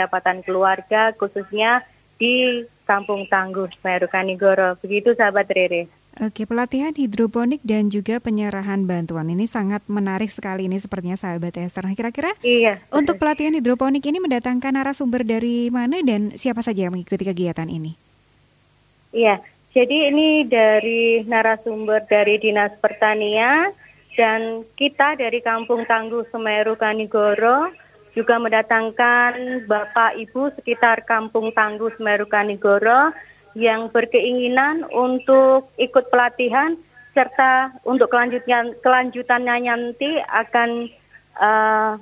pendapatan keluarga khususnya di Kampung Tangguh Semeru Kanigoro. Begitu sahabat Rere. Oke, pelatihan hidroponik dan juga penyerahan bantuan ini sangat menarik sekali ini sepertinya sahabat Esther. Nah, kira-kira iya, untuk pelatihan hidroponik ini mendatangkan narasumber dari mana dan siapa saja yang mengikuti kegiatan ini? Iya, jadi ini dari narasumber dari Dinas Pertanian dan kita dari Kampung Tangguh Semeru Kanigoro juga mendatangkan Bapak Ibu sekitar Kampung Tangguh Semeru Kanigoro yang berkeinginan untuk ikut pelatihan serta untuk kelanjutan kelanjutannya nanti akan uh,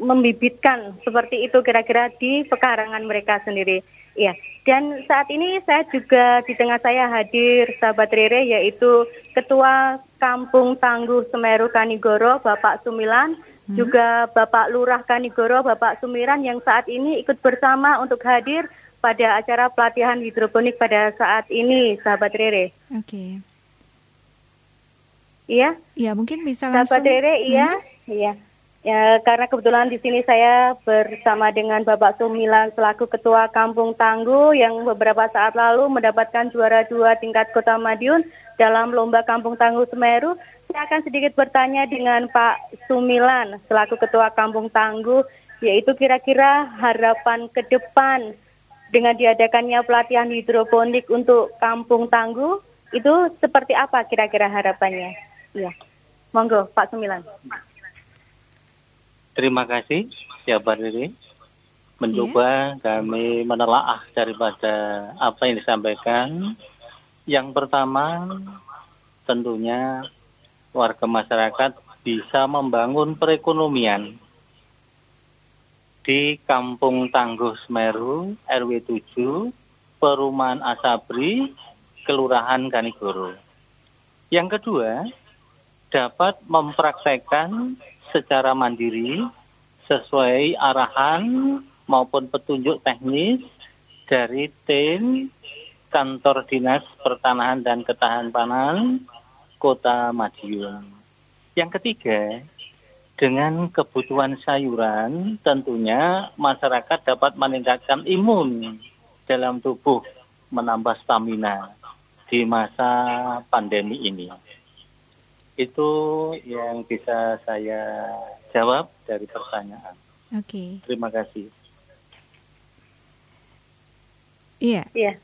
membibitkan seperti itu kira-kira di pekarangan mereka sendiri. Ya, dan saat ini saya juga di tengah saya hadir sahabat Rere yaitu Ketua Kampung Tangguh Semeru Kanigoro Bapak Sumilan, hmm. juga Bapak Lurah Kanigoro Bapak Sumiran yang saat ini ikut bersama untuk hadir pada acara pelatihan hidroponik pada saat ini, sahabat Rere. Oke. Okay. Iya? Iya, mungkin bisa langsung. Sahabat Rere, iya, hmm. iya. Ya, karena kebetulan di sini saya bersama dengan Bapak Sumilan selaku Ketua Kampung Tangguh yang beberapa saat lalu mendapatkan juara dua tingkat Kota Madiun dalam Lomba Kampung Tangguh Semeru. Saya akan sedikit bertanya dengan Pak Sumilan selaku Ketua Kampung Tangguh, yaitu kira-kira harapan ke depan dengan diadakannya pelatihan hidroponik untuk Kampung Tangguh itu seperti apa kira-kira harapannya? Iya. Monggo Pak Sumilan. Terima kasih, sahabat Riri. Mencoba yeah. kami menelaah daripada apa yang disampaikan. Yang pertama, tentunya warga masyarakat bisa membangun perekonomian di Kampung Tangguh Semeru, RW 7, Perumahan Asabri, Kelurahan Kanigoro. Yang kedua, dapat mempraktekkan secara mandiri sesuai arahan maupun petunjuk teknis dari tim kantor dinas pertanahan dan ketahanan Kota Madiun. Yang ketiga, dengan kebutuhan sayuran, tentunya masyarakat dapat meningkatkan imun dalam tubuh, menambah stamina di masa pandemi ini. Itu yang bisa saya jawab dari pertanyaan. Oke. Okay. Terima kasih. Iya. Iya.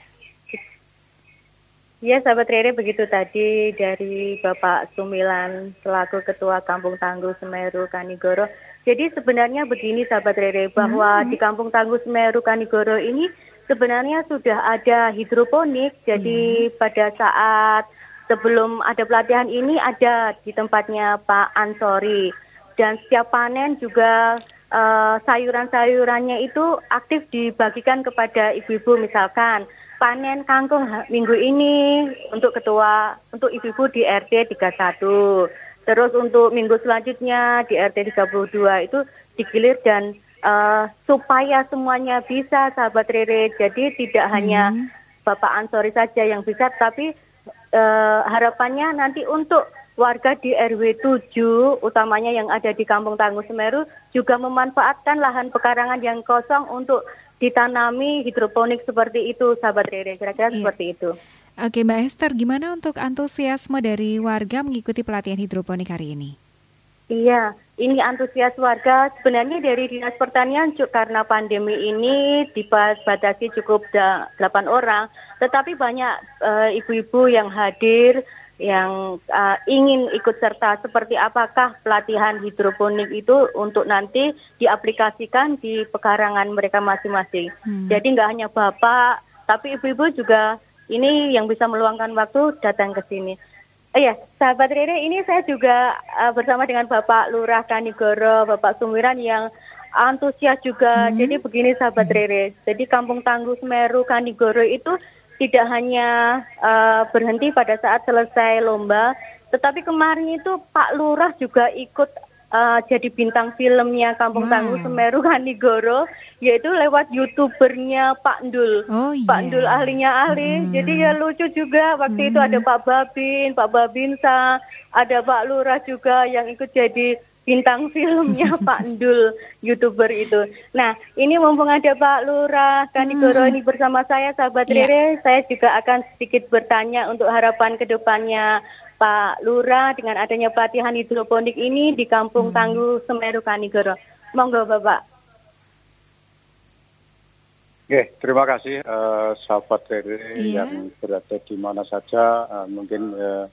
Ya, sahabat Rere begitu tadi dari Bapak Sumilan selaku Ketua Kampung Tangguh Semeru Kanigoro. Jadi sebenarnya begini sahabat Rere bahwa hmm. di Kampung Tangguh Semeru Kanigoro ini sebenarnya sudah ada hidroponik. Jadi hmm. pada saat sebelum ada pelatihan ini ada di tempatnya Pak Ansori dan setiap panen juga uh, sayuran-sayurannya itu aktif dibagikan kepada ibu-ibu misalkan panen kangkung minggu ini untuk ketua untuk ibu-ibu di RT 31. Terus untuk minggu selanjutnya di RT 32 itu digilir dan uh, supaya semuanya bisa sahabat Rere. Jadi tidak hmm. hanya Bapak Ansori saja yang bisa tapi uh, harapannya nanti untuk warga di RW 7 utamanya yang ada di Kampung Tangguh Semeru juga memanfaatkan lahan pekarangan yang kosong untuk ditanami hidroponik seperti itu, sahabat Rere. Kira-kira iya. seperti itu. Oke, Mbak Esther, gimana untuk antusiasme dari warga mengikuti pelatihan hidroponik hari ini? Iya, ini antusias warga sebenarnya dari Dinas Pertanian karena pandemi ini dibatasi cukup 8 orang, tetapi banyak uh, ibu-ibu yang hadir yang uh, ingin ikut serta seperti apakah pelatihan hidroponik itu untuk nanti diaplikasikan di pekarangan mereka masing-masing. Hmm. Jadi nggak hanya bapak, tapi ibu-ibu juga ini yang bisa meluangkan waktu datang ke sini. Oh ya, sahabat Rere, ini saya juga uh, bersama dengan Bapak Lurah Kanigoro, Bapak Sumiran yang antusias juga. Hmm. Jadi begini sahabat Rere, jadi Kampung Tangguh Semeru Kanigoro itu tidak hanya uh, berhenti pada saat selesai lomba, tetapi kemarin itu Pak Lurah juga ikut uh, jadi bintang filmnya Kampung hmm. Tangguh Semeru Kanigoro, yaitu lewat youtubernya Pak Ndul. Oh, iya. Pak Ndul ahlinya ahli, hmm. jadi ya lucu juga. Waktu hmm. itu ada Pak Babin, Pak Babinsa, ada Pak Lurah juga yang ikut jadi bintang filmnya Pak Ndul, youtuber itu. Nah, ini mumpung ada Pak Lurah Kanigoro hmm. ini bersama saya, sahabat yeah. Rere, saya juga akan sedikit bertanya untuk harapan ke depannya Pak Lurah dengan adanya pelatihan hidroponik ini di Kampung hmm. Tangguh Semeru Kanigoro. Monggo Bapak. Oke, terima kasih uh, sahabat Rere iya. yang berada di mana saja. Uh, mungkin uh,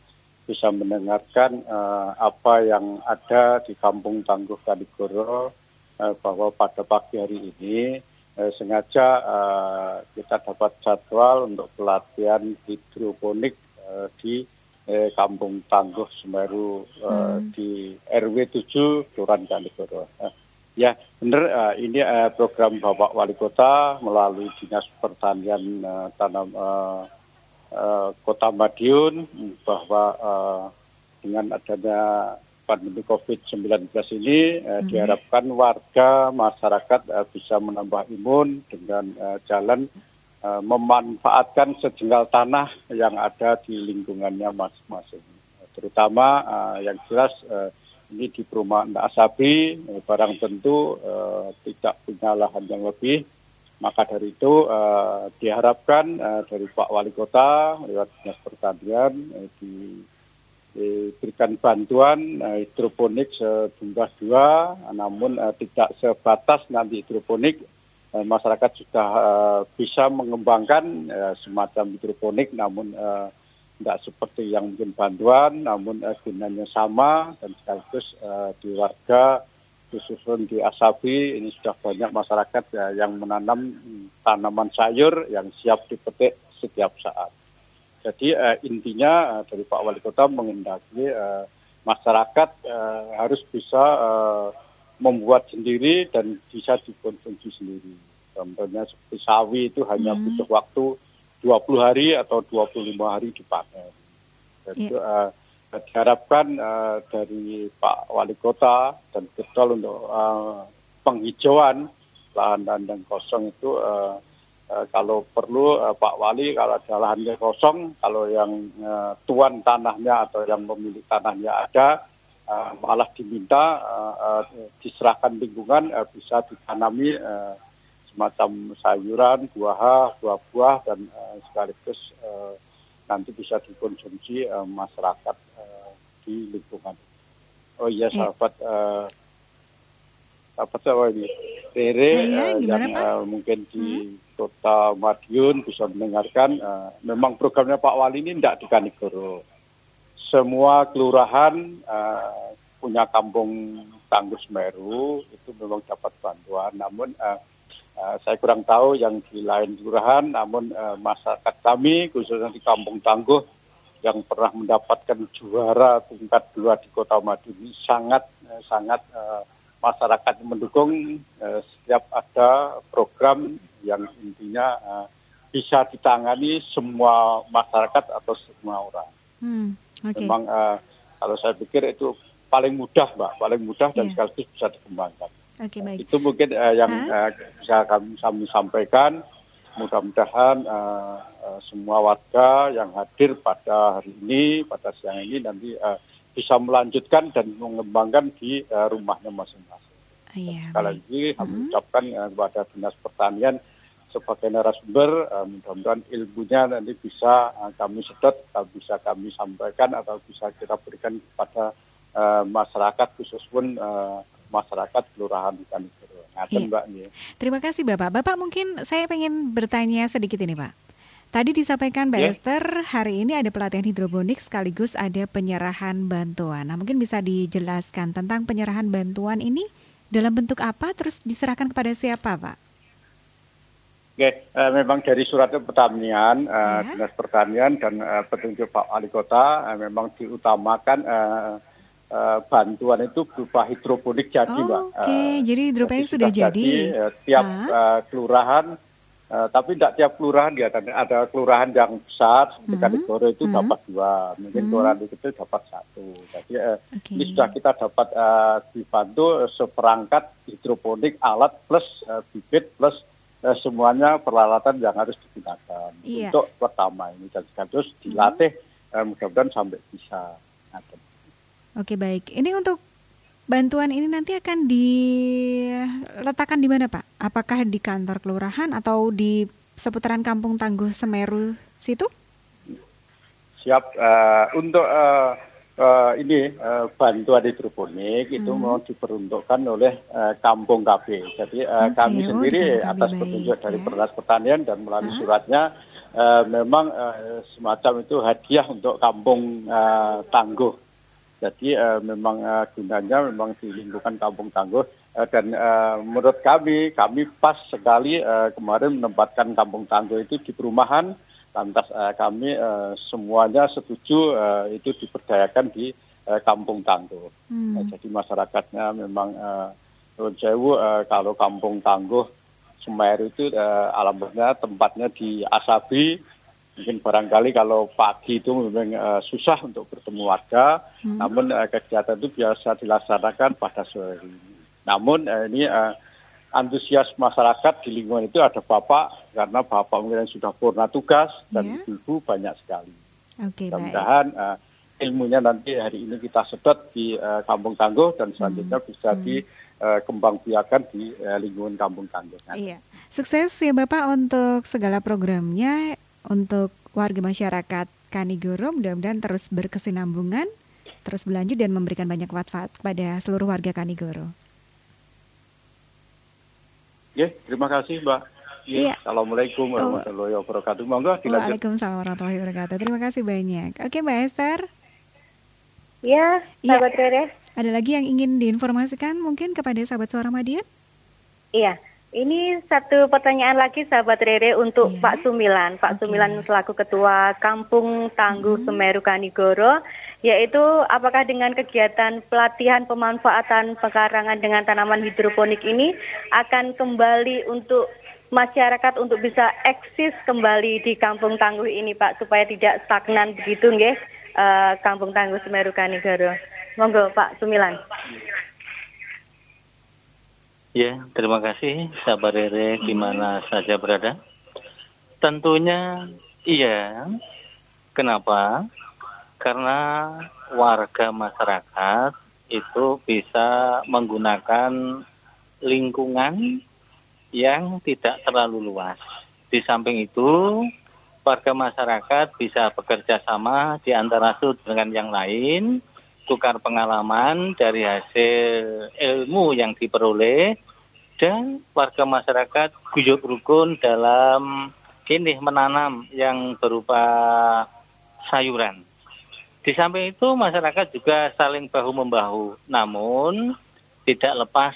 bisa mendengarkan uh, apa yang ada di Kampung Tangguh Kaligoro uh, bahwa pada pagi hari ini uh, sengaja uh, kita dapat jadwal untuk pelatihan hidroponik uh, di uh, Kampung Tangguh Semeru uh, hmm. di RW 7 Kelurahan Kaligoro. Uh, Ya, benar. Uh, ini uh, program Bapak Wali Kota melalui Dinas Pertanian uh, Tanam uh, uh, Kota Madiun bahwa uh, dengan adanya pandemi COVID-19 ini uh, hmm. diharapkan warga masyarakat uh, bisa menambah imun dengan uh, jalan uh, memanfaatkan sejengkal tanah yang ada di lingkungannya masing-masing. Terutama uh, yang jelas uh, ini di perumahan Asabi eh, barang tentu uh, tidak punya lahan yang lebih maka dari itu uh, diharapkan uh, dari Pak Wali Kota lewat dinas pertanian uh, di, diberikan bantuan uh, hidroponik sejumlah dua namun uh, tidak sebatas nanti hidroponik uh, masyarakat sudah uh, bisa mengembangkan uh, semacam hidroponik namun uh, tidak seperti yang mungkin bantuan, namun uh, gunanya sama dan sekaligus uh, di warga khususnya di Asabi ini sudah banyak masyarakat ya, yang menanam tanaman sayur yang siap dipetik setiap saat. Jadi uh, intinya uh, dari Pak Wali Kota mengendaki uh, masyarakat uh, harus bisa uh, membuat sendiri dan bisa dikonsumsi sendiri. Contohnya seperti sawi itu hanya hmm. butuh waktu 20 hari atau 25 hari dipakai. Dan yeah. itu uh, diharapkan uh, dari Pak Wali Kota dan Ketol untuk uh, penghijauan lahan-lahan yang kosong itu uh, uh, kalau perlu uh, Pak Wali kalau ada lahannya kosong, kalau yang uh, tuan tanahnya atau yang pemilik tanahnya ada, uh, malah diminta uh, uh, diserahkan lingkungan uh, bisa ditanami uh, semacam sayuran, buah, buah-buah dan uh, sekaligus uh, nanti bisa dikonsumsi uh, masyarakat di lingkungan. Oh iya, iya. sahabat uh, sahabat saya ini Tere ya, uh, yang uh, mungkin di hmm? Kota Madiun bisa mendengarkan. Uh, memang programnya Pak Wali ini tidak di Kanigoro. Semua kelurahan uh, punya kampung Tangguh Semeru itu memang dapat bantuan. Namun uh, Uh, saya kurang tahu yang di lain kelurahan, namun uh, masyarakat kami khususnya di Kampung Tangguh yang pernah mendapatkan juara tingkat dua di Kota Madiun sangat uh, sangat uh, masyarakat mendukung uh, setiap ada program yang intinya uh, bisa ditangani semua masyarakat atau semua orang. Hmm, okay. Memang uh, kalau saya pikir itu paling mudah, mbak, paling mudah dan yeah. sekaligus bisa dikembangkan. Okay, baik. Itu mungkin uh, yang uh, bisa kami, kami sampaikan. Mudah-mudahan uh, uh, semua warga yang hadir pada hari ini, pada siang ini nanti uh, bisa melanjutkan dan mengembangkan di uh, rumahnya masing-masing. Oh, iya, Sekali lagi kami hmm. ucapkan uh, kepada Dinas Pertanian sebagai narasumber, uh, mudah-mudahan ilmunya nanti bisa uh, kami sedot, uh, bisa kami sampaikan atau bisa kita berikan kepada uh, masyarakat khusus pun uh, masyarakat Kelurahan Kanigoro. Iya. Mbak. Terima kasih Bapak. Bapak mungkin saya ingin bertanya sedikit ini Pak. Tadi disampaikan Mbak yeah. Esther, hari ini ada pelatihan hidroponik sekaligus ada penyerahan bantuan. Nah mungkin bisa dijelaskan tentang penyerahan bantuan ini dalam bentuk apa, terus diserahkan kepada siapa Pak? Oke, uh, memang dari surat pertanian, uh, yeah. dinas pertanian dan uh, petunjuk Pak Wali Kota uh, memang diutamakan uh, uh, bantuan itu berupa hidroponik jadi, oh, Mbak. Oke, okay. uh, jadi hidroponik sudah, sudah jadi. jadi uh, tiap uh, kelurahan, uh, tapi tidak tiap kelurahan ya, ada kelurahan yang besar seperti mm -hmm. itu mm dapat dua, mungkin mm -hmm. kelurahan kecil dapat satu. Jadi uh, okay. ini sudah kita dapat uh, dibantu seperangkat hidroponik alat plus uh, bibit plus uh, semuanya peralatan yang harus digunakan yeah. untuk pertama ini dan sekaligus dilatih mm -hmm. uh, mudah-mudahan sampai bisa. Oke baik, ini untuk bantuan ini nanti akan diletakkan di mana Pak? Apakah di kantor kelurahan atau di seputaran Kampung Tangguh Semeru situ? Siap uh, untuk uh, uh, ini uh, bantuan hidroponik hmm. itu mau diperuntukkan oleh uh, Kampung KB. Jadi uh, okay. kami oh, sendiri oh, atas petunjuk dari ya. Pertanian dan melalui huh? suratnya uh, memang uh, semacam itu hadiah untuk Kampung uh, Tangguh. Jadi uh, memang uh, gunanya memang di lingkungan Kampung Tangguh uh, dan uh, menurut kami kami pas sekali uh, kemarin menempatkan Kampung Tangguh itu di perumahan lantas uh, kami uh, semuanya setuju uh, itu diperdayakan di uh, Kampung Tangguh. Hmm. Uh, jadi masyarakatnya memang uh, Sewu uh, kalau Kampung Tangguh Semeru itu uh, alamatnya tempatnya di Asabi. Mungkin barangkali kalau pagi itu memang uh, susah untuk bertemu warga, hmm. namun uh, kegiatan itu biasa dilaksanakan pada sore. Namun uh, ini uh, antusias masyarakat di lingkungan itu ada bapak karena bapak mungkin sudah purna tugas dan yeah. ibu banyak sekali. Okay, Mudah-mudahan uh, ilmunya nanti hari ini kita sedot di uh, Kampung Tangguh dan selanjutnya hmm. bisa hmm. dikembangbiakan uh, di uh, lingkungan Kampung Tangguh. Iya. Sukses ya Bapak untuk segala programnya untuk warga masyarakat Kanigoro mudah-mudahan terus berkesinambungan, terus berlanjut dan memberikan banyak manfaat kepada seluruh warga Kanigoro. Ya, terima kasih Mbak. Ya, iya. Assalamualaikum oh. warahmatullahi wabarakatuh. Monggo dilanjut. Waalaikumsalam warahmatullahi wabarakatuh. Terima kasih banyak. Oke, Mbak Esther. Ya, sahabat ya. Rere. Ada lagi yang ingin diinformasikan mungkin kepada sahabat suara Madiun? Iya. Ini satu pertanyaan lagi sahabat Rere untuk iya. Pak Sumilan. Pak okay. Sumilan selaku Ketua Kampung Tangguh hmm. Semeru Kanigoro yaitu apakah dengan kegiatan pelatihan pemanfaatan pekarangan dengan tanaman hidroponik ini akan kembali untuk masyarakat untuk bisa eksis kembali di Kampung Tangguh ini Pak supaya tidak stagnan begitu nggih uh, Kampung Tangguh Semeru Kanigoro. Monggo Pak Sumilan. Ya, terima kasih sahabat Rere di mana saja berada. Tentunya iya. Kenapa? karena warga masyarakat itu bisa menggunakan lingkungan yang tidak terlalu luas. Di samping itu, warga masyarakat bisa bekerja sama di antara satu dengan yang lain, tukar pengalaman dari hasil ilmu yang diperoleh, dan warga masyarakat guyup rukun dalam ini menanam yang berupa sayuran. Di samping itu masyarakat juga saling bahu-membahu, namun tidak lepas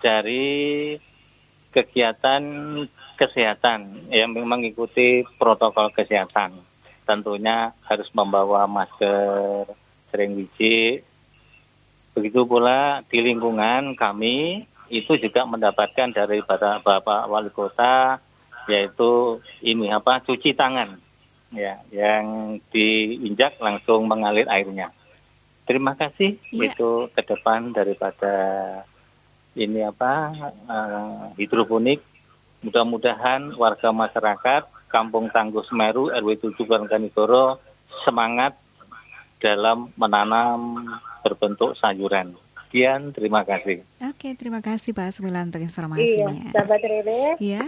dari kegiatan kesehatan yang mengikuti protokol kesehatan. Tentunya harus membawa masker, sering biji. Begitu pula di lingkungan kami itu juga mendapatkan dari Bapak Wali Kota yaitu ini apa cuci tangan ya yang diinjak langsung mengalir airnya. Terima kasih ya. itu ke depan daripada ini apa uh, hidroponik. Mudah-mudahan warga masyarakat Kampung Tangguh Semeru RW 7 Kanigoro semangat dalam menanam berbentuk sayuran. Sekian, terima kasih. Oke, terima kasih Pak Semilan untuk informasinya. Iya, sahabat Rere. Iya.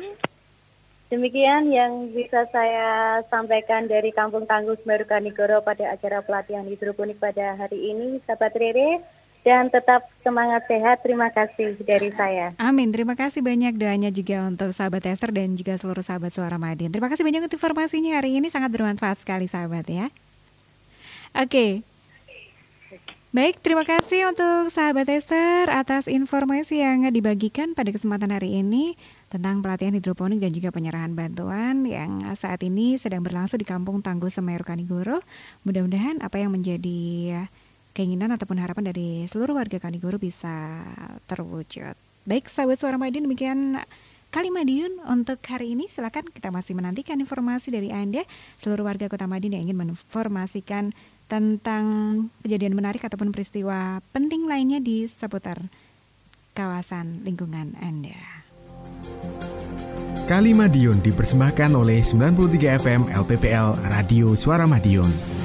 Demikian yang bisa saya sampaikan dari Kampung Tangguh Semeru Kanigoro pada acara pelatihan hidroponik pada hari ini, sahabat Rere. Dan tetap semangat sehat. Terima kasih dari saya. Amin. Terima kasih banyak doanya juga untuk sahabat Esther dan juga seluruh sahabat Suara Madin. Terima kasih banyak untuk informasinya hari ini sangat bermanfaat sekali sahabat ya. Oke, Baik, terima kasih untuk sahabat Esther atas informasi yang dibagikan pada kesempatan hari ini tentang pelatihan hidroponik dan juga penyerahan bantuan yang saat ini sedang berlangsung di Kampung Tangguh Semeru Kanigoro. Mudah-mudahan apa yang menjadi keinginan ataupun harapan dari seluruh warga Kanigoro bisa terwujud. Baik, sahabat suara Madiun demikian kali Madiun untuk hari ini. Silakan kita masih menantikan informasi dari Anda seluruh warga Kota Madiun yang ingin menginformasikan tentang kejadian menarik ataupun peristiwa penting lainnya di seputar kawasan lingkungan Anda. Kali Madiun dipersembahkan oleh 93 FM LPPL Radio Suara Madiun.